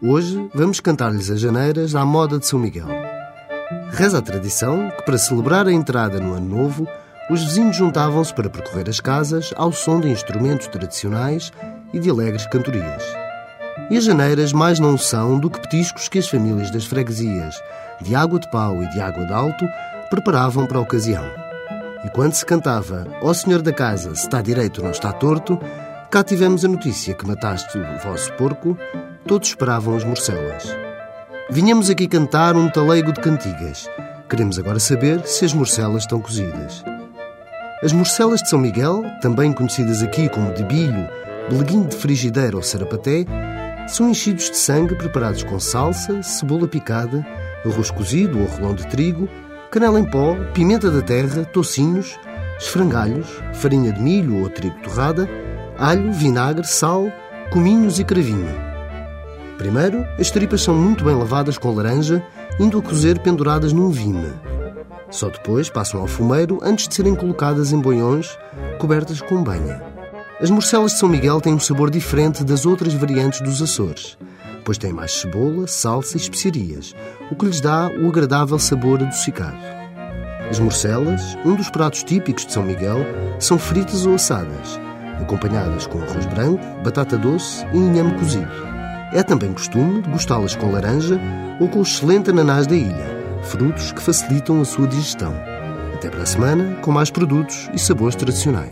Hoje vamos cantar-lhes as janeiras à moda de São Miguel. Reza a tradição que, para celebrar a entrada no Ano Novo, os vizinhos juntavam-se para percorrer as casas ao som de instrumentos tradicionais e de alegres cantorias. E as janeiras mais não são do que petiscos que as famílias das freguesias, de Água de Pau e de Água de Alto, preparavam para a ocasião. E quando se cantava Ó Senhor da Casa, se está direito ou não está torto, cá tivemos a notícia que mataste o vosso porco, todos esperavam as morcelas. Vinhamos aqui cantar um taleigo de cantigas. Queremos agora saber se as morcelas estão cozidas. As morcelas de São Miguel, também conhecidas aqui como de bilho, beleguinho de frigideira ou sarapaté, são enchidos de sangue preparados com salsa, cebola picada, arroz cozido ou rolão de trigo, canela em pó, pimenta da terra, tocinhos, esfrangalhos, farinha de milho ou trigo torrada, alho, vinagre, sal, cominhos e cravinho. Primeiro, as tripas são muito bem lavadas com laranja, indo a cozer penduradas num vime. Só depois passam ao fumeiro antes de serem colocadas em boiões cobertas com banha. As morcelas de São Miguel têm um sabor diferente das outras variantes dos Açores, pois têm mais cebola, salsa e especiarias, o que lhes dá o agradável sabor adocicado. As morcelas, um dos pratos típicos de São Miguel, são fritas ou assadas, acompanhadas com arroz branco, batata doce e inhame cozido. É também costume degustá-las com laranja ou com excelente ananás da ilha, frutos que facilitam a sua digestão. Até para a semana, com mais produtos e sabores tradicionais.